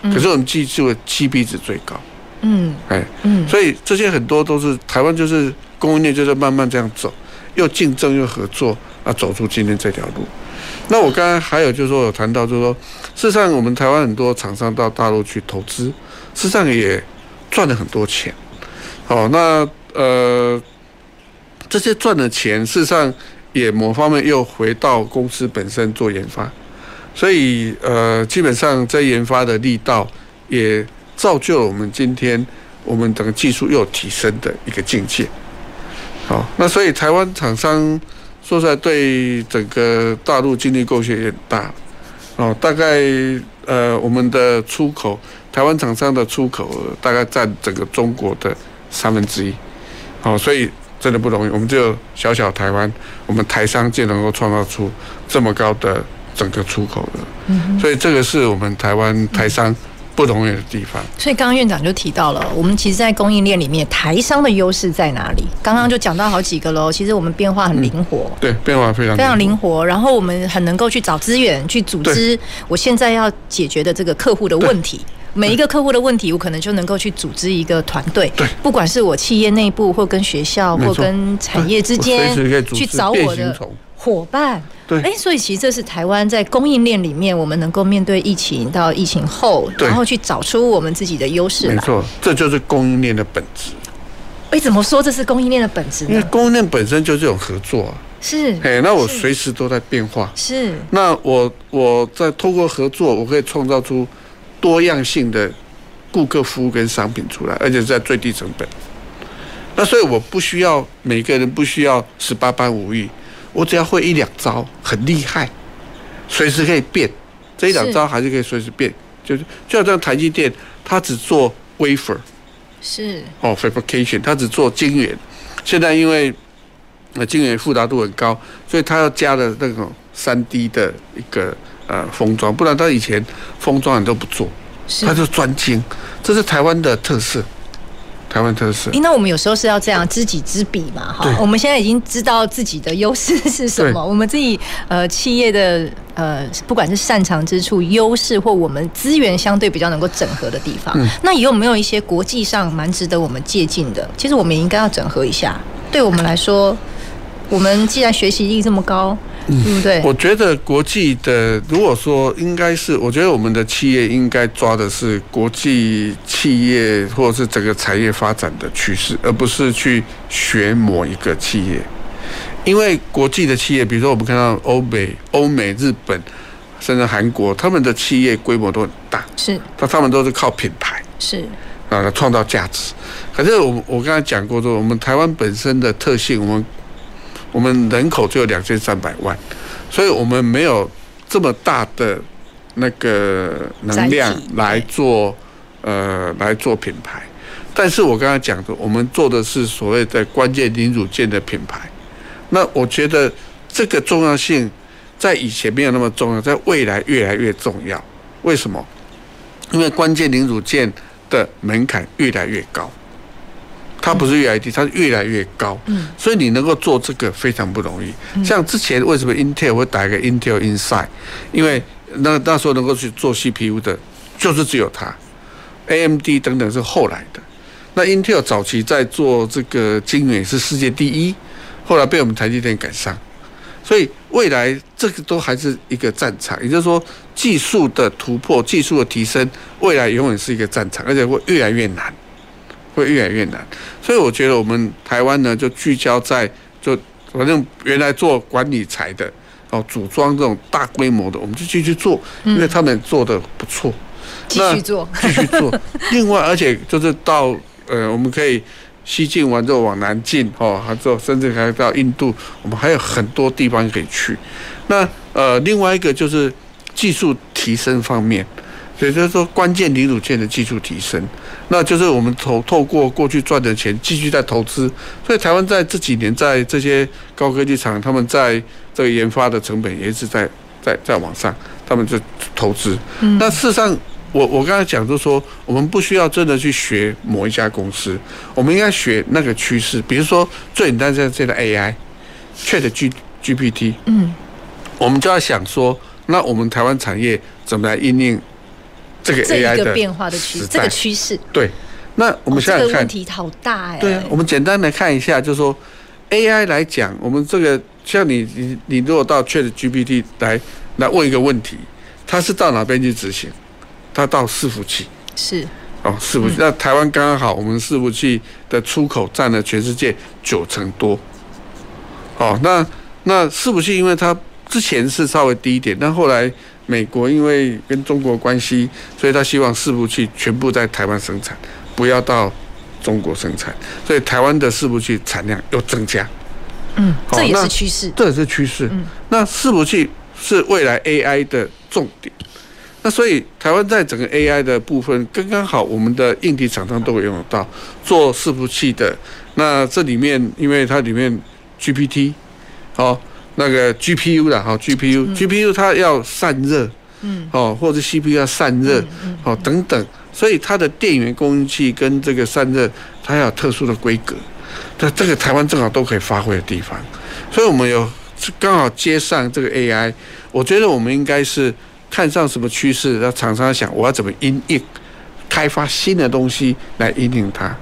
可是我们技术的 CP 值最高，嗯，哎，嗯，所以这些很多都是台湾，就是供应链，就是慢慢这样走，又竞争又合作，啊，走出今天这条路。那我刚才还有就是说，有谈到就是说，事实上我们台湾很多厂商到大陆去投资，事实上也赚了很多钱。好，那呃，这些赚的钱，事实上也某方面又回到公司本身做研发。所以，呃，基本上在研发的力道也造就了我们今天我们整个技术又提升的一个境界。好，那所以台湾厂商说实在对整个大陆经济贡献也很大。哦，大概呃我们的出口，台湾厂商的出口大概占整个中国的三分之一。好，所以真的不容易，我们就小小台湾，我们台商就能够创造出这么高的。整个出口的，嗯，所以这个是我们台湾台商不容易的地方。所以刚刚院长就提到了，我们其实，在供应链里面，台商的优势在哪里？刚刚就讲到好几个喽。其实我们变化很灵活，对，变化非常非常灵活。然后我们很能够去找资源，去组织我现在要解决的这个客户的问题。每一个客户的问题，我可能就能够去组织一个团队，对，不管是我企业内部，或跟学校，或跟产业之间，去找我的伙伴。对，哎，所以其实这是台湾在供应链里面，我们能够面对疫情到疫情后，然后去找出我们自己的优势。没错，这就是供应链的本质。哎，怎么说这是供应链的本质呢？因为供应链本身就是这种合作啊。是。哎，那我随时都在变化。是。那我我在透过合作，我可以创造出多样性的顾客服务跟商品出来，而且是在最低成本。那所以我不需要每个人不需要十八般武艺。我只要会一两招，很厉害，随时可以变。这一两招还是可以随时变，就是就好像台积电，它只做 wafer，是哦，fabrication，它只做晶圆。现在因为呃晶圆复杂度很高，所以它要加了那种三 D 的一个呃封装，不然它以前封装人都不做，它就专精。这是台湾的特色。台湾特色。那我们有时候是要这样知己知彼嘛，哈。我们现在已经知道自己的优势是什么，我们自己呃企业的呃不管是擅长之处、优势或我们资源相对比较能够整合的地方，嗯、那有没有一些国际上蛮值得我们借鉴的？其实我们也应该要整合一下。对我们来说，我们既然学习力这么高。嗯，对不对？我觉得国际的，如果说应该是，我觉得我们的企业应该抓的是国际企业或者是整个产业发展的趋势，而不是去学某一个企业。因为国际的企业，比如说我们看到欧美、欧美、日本，甚至韩国，他们的企业规模都很大，是，那他们都是靠品牌，是啊，创造价值。可是我我刚才讲过说，我们台湾本身的特性，我们。我们人口只有两千三百万，所以我们没有这么大的那个能量来做呃来做品牌。但是我刚才讲的，我们做的是所谓的关键零组件的品牌。那我觉得这个重要性在以前没有那么重要，在未来越来越重要。为什么？因为关键零组件的门槛越来越高。它不是越来越低，它是越来越高。嗯，所以你能够做这个非常不容易。像之前为什么 Intel 会打一个 Intel Inside？因为那那时候能够去做 CPU 的，就是只有它。AMD 等等是后来的。那 Intel 早期在做这个晶圆是世界第一，后来被我们台积电赶上。所以未来这个都还是一个战场，也就是说技术的突破、技术的提升，未来永远是一个战场，而且会越来越难。会越来越难，所以我觉得我们台湾呢，就聚焦在就反正原来做管理财的哦，组装这种大规模的，我们就继续做，因为他们做的不错，继续做，继续做。[laughs] 另外，而且就是到呃，我们可以西进完之后往南进哦，还之后甚至还到印度，我们还有很多地方可以去。那呃，另外一个就是技术提升方面。也就是说，关键零组件的技术提升，那就是我们投透过过去赚的钱继续在投资。所以台湾在这几年在这些高科技厂，他们在这个研发的成本也一直在在在往上，他们就投资。那事实上，我我刚才讲就是说，我们不需要真的去学某一家公司，我们应该学那个趋势。比如说最简单的这个 AI，Chat G GPT，嗯，我们就要想说，那我们台湾产业怎么来应用？这个 AI 的变化的趋势，这个趋势对。那我们现在看，这个问题好大哎。对啊，我们简单来看一下，就是说 AI 来讲，我们这个像你你你如果到 ChatGPT 来来问一个问题，它是到哪边去执行？它到伺服器是哦，伺服器。那台湾刚刚好，我们伺服器的出口占了全世界九成多。哦，那那伺服器，因为它之前是稍微低一点，但后来。美国因为跟中国关系，所以他希望伺服器全部在台湾生产，不要到中国生产，所以台湾的伺服器产量又增加。嗯，这也是趋势。这也是趋势。嗯，那伺服器是未来 AI 的重点。那所以台湾在整个 AI 的部分，刚刚好，我们的硬体厂商都会用得到做伺服器的。那这里面，因为它里面 GPT，好。那个 GPU 的哈，GPU，GPU 它要散热，嗯，哦，或者 CPU 要散热，哦，等等，所以它的电源供应器跟这个散热，它要有特殊的规格，那这个台湾正好都可以发挥的地方，所以我们有刚好接上这个 AI，我觉得我们应该是看上什么趋势，让厂商想我要怎么因应开发新的东西来引领它。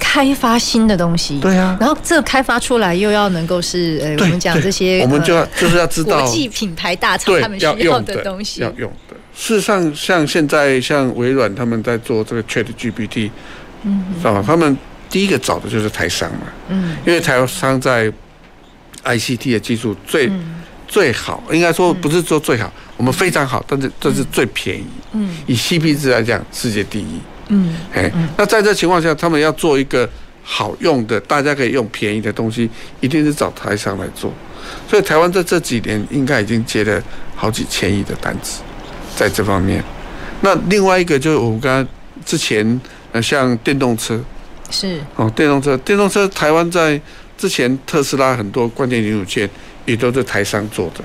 开发新的东西，对啊，然后这个开发出来又要能够是，呃，我们讲这些，我们就要就是要知道国际品牌大厂他们需要的东西，要用的。事实上，像现在像微软他们在做这个 Chat GPT，嗯，知道吗，他们第一个找的就是台商嘛，嗯，因为台商在 ICT 的技术最最好，应该说不是说最好，我们非常好，但是这是最便宜，嗯，以 CP 值来讲，世界第一。嗯，哎，那在这情况下，他们要做一个好用的，大家可以用便宜的东西，一定是找台商来做。所以台湾在这几年应该已经接了好几千亿的单子，在这方面。那另外一个就是我们刚刚之前，呃，像电动车，是哦，电动车，电动车，台湾在之前特斯拉很多关键零组件也都是台商做的，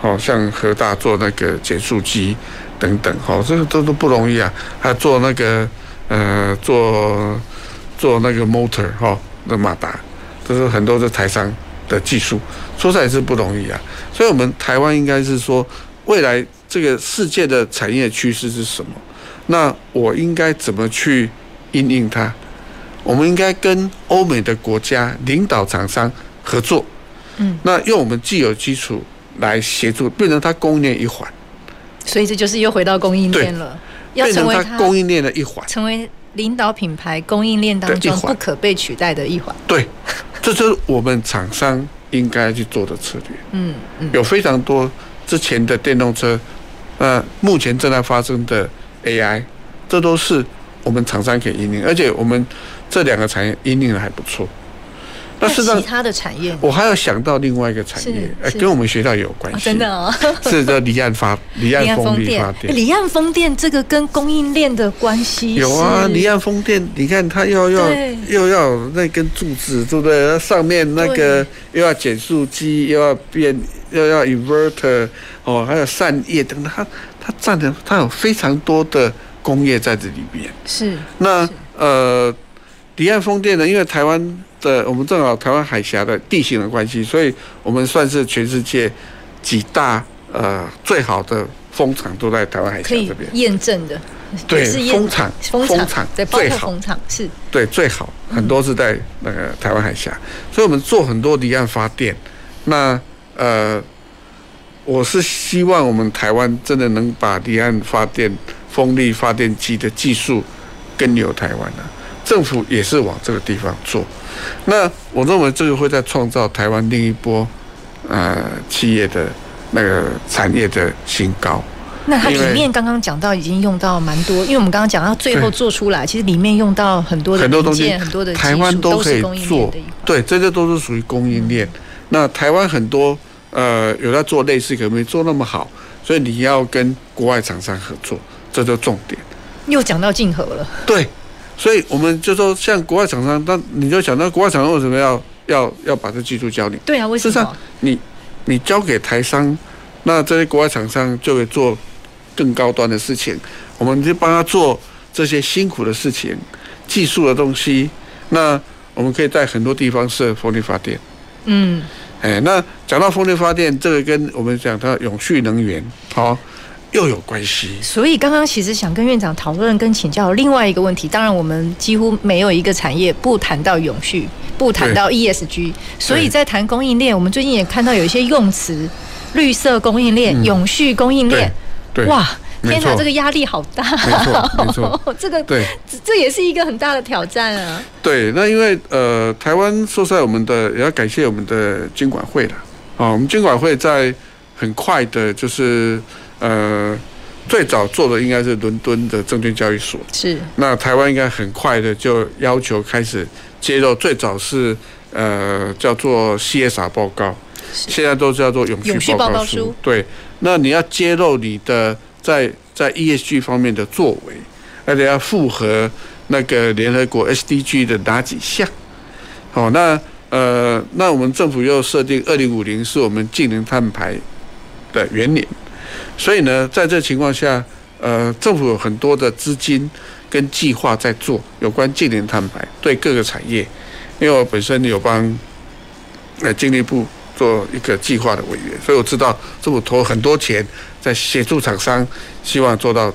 好像和大做那个减速机。等等，哈，这个都都不容易啊。还做那个，呃，做做那个 motor 哈那马达，这是很多的台商的技术，说实在是不容易啊。所以，我们台湾应该是说，未来这个世界的产业趋势是什么？那我应该怎么去应应它？我们应该跟欧美的国家领导厂商合作，嗯，那用我们既有基础来协助，变成它供应链一环。所以这就是又回到供应链了，要成为它供应链的一环，成为领导品牌供应链当中不可被取代的一环。对，这就是我们厂商应该去做的策略。[laughs] 嗯嗯，有非常多之前的电动车，呃，目前正在发生的 AI，这都是我们厂商可以引领，而且我们这两个产业引领的还不错。那是其他的产业，我还要想到另外一个产业，哎，跟我们学校有关系。哦、真的哦，是叫离岸发 [laughs] 离岸风力发电。离岸风电这个跟供应链的关系有啊，离岸风电，你看它又要又要那根柱子，对不对？上面那个又要减速机，又要变，又要 inverter，哦，还有扇叶等等，它它占的它有非常多的工业在这里边。是那呃，离岸风电呢，因为台湾。的，我们正好台湾海峡的地形的关系，所以我们算是全世界几大呃最好的风场都在台湾海峡这边。验证的，对，风场，风场最好，风场是，对，最好，很多是在那个台湾海峡，所以我们做很多离岸发电。那呃，我是希望我们台湾真的能把离岸发电、风力发电机的技术根由台湾的，政府也是往这个地方做。那我认为这个会在创造台湾另一波呃企业的那个产业的新高。那它里面刚刚讲到已经用到蛮多，因为我们刚刚讲到最后做出来，其实里面用到很多的很多东西，很多的台湾都可以做。对，这些都是属于供应链。那台湾很多呃有在做类似，可没做那么好，所以你要跟国外厂商合作，这就重点。又讲到竞合了。对。所以我们就说，像国外厂商，那你就想到国外厂商为什么要要要把这技术教你？对啊，为什么？事实上，你你交给台商，那这些国外厂商就会做更高端的事情，我们就帮他做这些辛苦的事情、技术的东西。那我们可以在很多地方设风力发电。嗯，哎，那讲到风力发电，这个跟我们讲到永续能源，好。又有关系，所以刚刚其实想跟院长讨论跟请教另外一个问题。当然，我们几乎没有一个产业不谈到永续，不谈到 ESG。所以在谈供应链，我们最近也看到有一些用词：绿色供应链、永续供应链。哇，天哪，这个压力好大！没错，没错，[laughs] 这个对，这也是一个很大的挑战啊。对，那因为呃，台湾说实在，我们的也要感谢我们的监管会了啊。我们监管会在很快的，就是。呃，最早做的应该是伦敦的证券交易所。是。那台湾应该很快的就要求开始揭露，最早是呃叫做 CSR 报告，现在都叫做永续报告书。对。那你要揭露你的在在 ESG 方面的作为，而且要符合那个联合国 SDG 的哪几项？好，那呃，那我们政府又设定二零五零是我们净零碳排的元年。所以呢，在这情况下，呃，政府有很多的资金跟计划在做有关净零碳排，对各个产业。因为我本身有帮呃经济部做一个计划的委员，所以我知道政府投很多钱在协助厂商，希望做到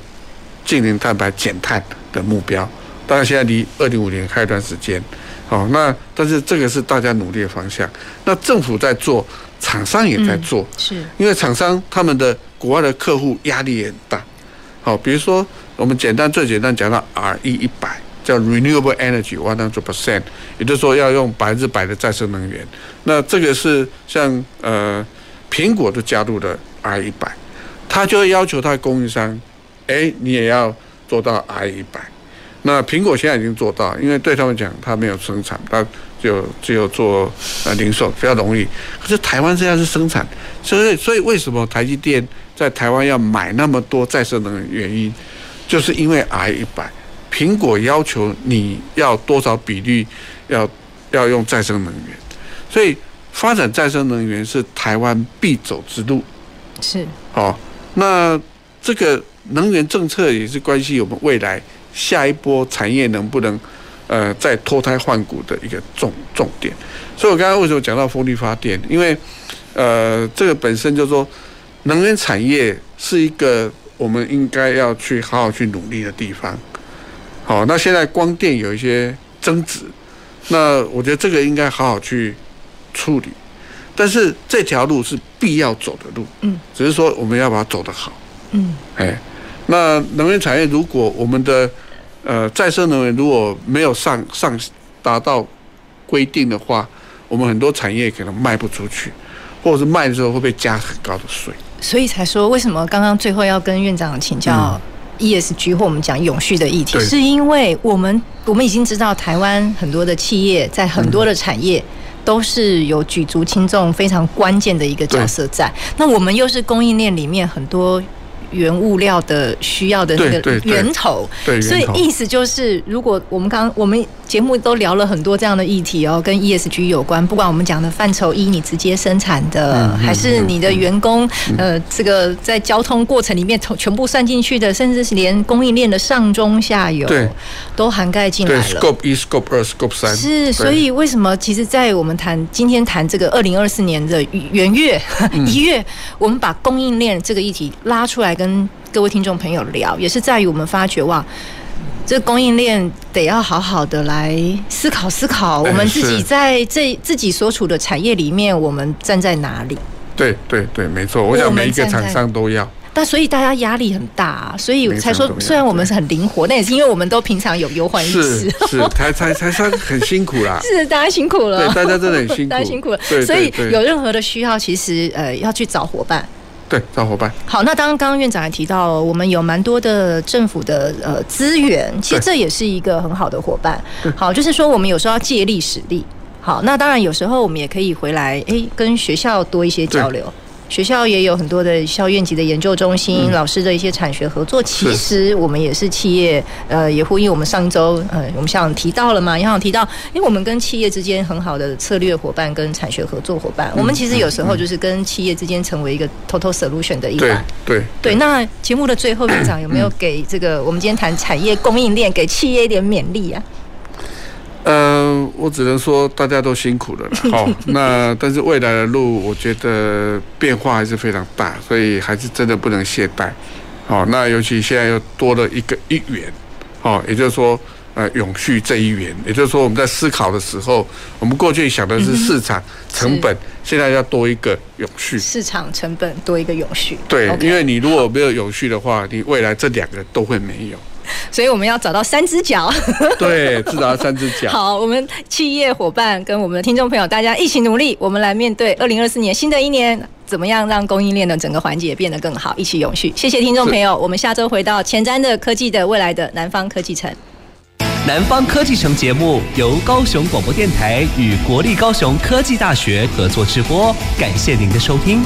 净零碳排减碳的目标。当然，现在离二零五零还有一段时间，好，那但是这个是大家努力的方向。那政府在做。厂商也在做，是因为厂商他们的国外的客户压力也很大。好，比如说我们简单最简单讲到 RE 一百叫 Renewable Energy one hundred percent，也就是说要用百分之百的再生能源。那这个是像呃苹果都加入了 RE 一百，他就会要求他的供应商，哎，你也要做到 RE 一百。那苹果现在已经做到，因为对他们讲，他没有生产，他。就只有做呃零售比较容易，可是台湾现在是生产，所以所以为什么台积电在台湾要买那么多再生能源？原因就是因为 RE 一百，苹果要求你要多少比例要要用再生能源，所以发展再生能源是台湾必走之路。是哦，那这个能源政策也是关系我们未来下一波产业能不能。呃在脱胎换骨的一个重重点。所以我刚刚为什么讲到风力发电？因为呃这个本身就是说能源产业是一个我们应该要去好好去努力的地方。好，那现在光电有一些争执，那我觉得这个应该好好去处理。但是这条路是必要走的路，嗯，只是说我们要把它走得好，嗯，哎，那能源产业如果我们的呃再生能源如果没有上上达到规定的话，我们很多产业可能卖不出去，或者是卖的时候会被加很高的税。所以才说为什么刚刚最后要跟院长请教 ESG 或我们讲永续的议题，是因为我们我们已经知道台湾很多的企业在很多的产业。都是有举足轻重、非常关键的一个角色在。那我们又是供应链里面很多。原物料的需要的那个源头，对，所以意思就是，如果我们刚我们节目都聊了很多这样的议题哦，跟 ESG 有关，不管我们讲的范畴一，你直接生产的，还是你的员工，呃，这个在交通过程里面从全部算进去的，甚至是连供应链的上中下游，对，都涵盖进来了。Scope 一、Scope 二、Scope 三。是，所以为什么？其实，在我们谈今天谈这个二零二四年的元月一月，我们把供应链这个议题拉出来。跟各位听众朋友聊，也是在于我们发觉哇，这供应链得要好好的来思考思考，我们自己在这自己所处的产业里面，我们站在哪里？对对对，没错，我想每一个厂商都要。但所以大家压力很大，啊，所以才说，虽然我们是很灵活，那也是因为我们都平常有忧患意识，是才才才算很辛苦啦。[laughs] 是大家辛苦了，对，大家真的很辛苦，[laughs] 大家辛苦了。所以有任何的需要，其实呃要去找伙伴。对，找伙伴。好，那当刚刚院长还提到，我们有蛮多的政府的呃资源，其实这也是一个很好的伙伴。好，就是说我们有时候要借力使力。好，那当然有时候我们也可以回来，哎，跟学校多一些交流。学校也有很多的校院级的研究中心，嗯、老师的一些产学合作。其实我们也是企业，呃，也呼应我们上周，呃，我们想提到了嘛，也想提到，因为我们跟企业之间很好的策略伙伴跟产学合作伙伴，嗯、我们其实有时候就是跟企业之间成为一个 total solution 的一环。对对对。那节目的最后，院长有没有给这个我们今天谈产业供应链，给企业一点勉励啊？嗯、呃，我只能说大家都辛苦了啦。[laughs] 好，那但是未来的路，我觉得变化还是非常大，所以还是真的不能懈怠。好，那尤其现在又多了一个一元，好，也就是说，呃，永续这一元，也就是说，我们在思考的时候，我们过去想的是市场成本，现在要多一个永续。市场成本多一个永续。对，因为你如果没有永续的话，你未来这两个都会没有。[laughs] 所以我们要找到三只脚，[laughs] 对，至少三只脚。好，我们企业伙伴跟我们的听众朋友，大家一起努力，我们来面对二零二四年新的一年，怎么样让供应链的整个环节变得更好，一起永续。谢谢听众朋友，我们下周回到前瞻的科技的未来的南方科技城。南方科技城节目由高雄广播电台与国立高雄科技大学合作直播，感谢您的收听。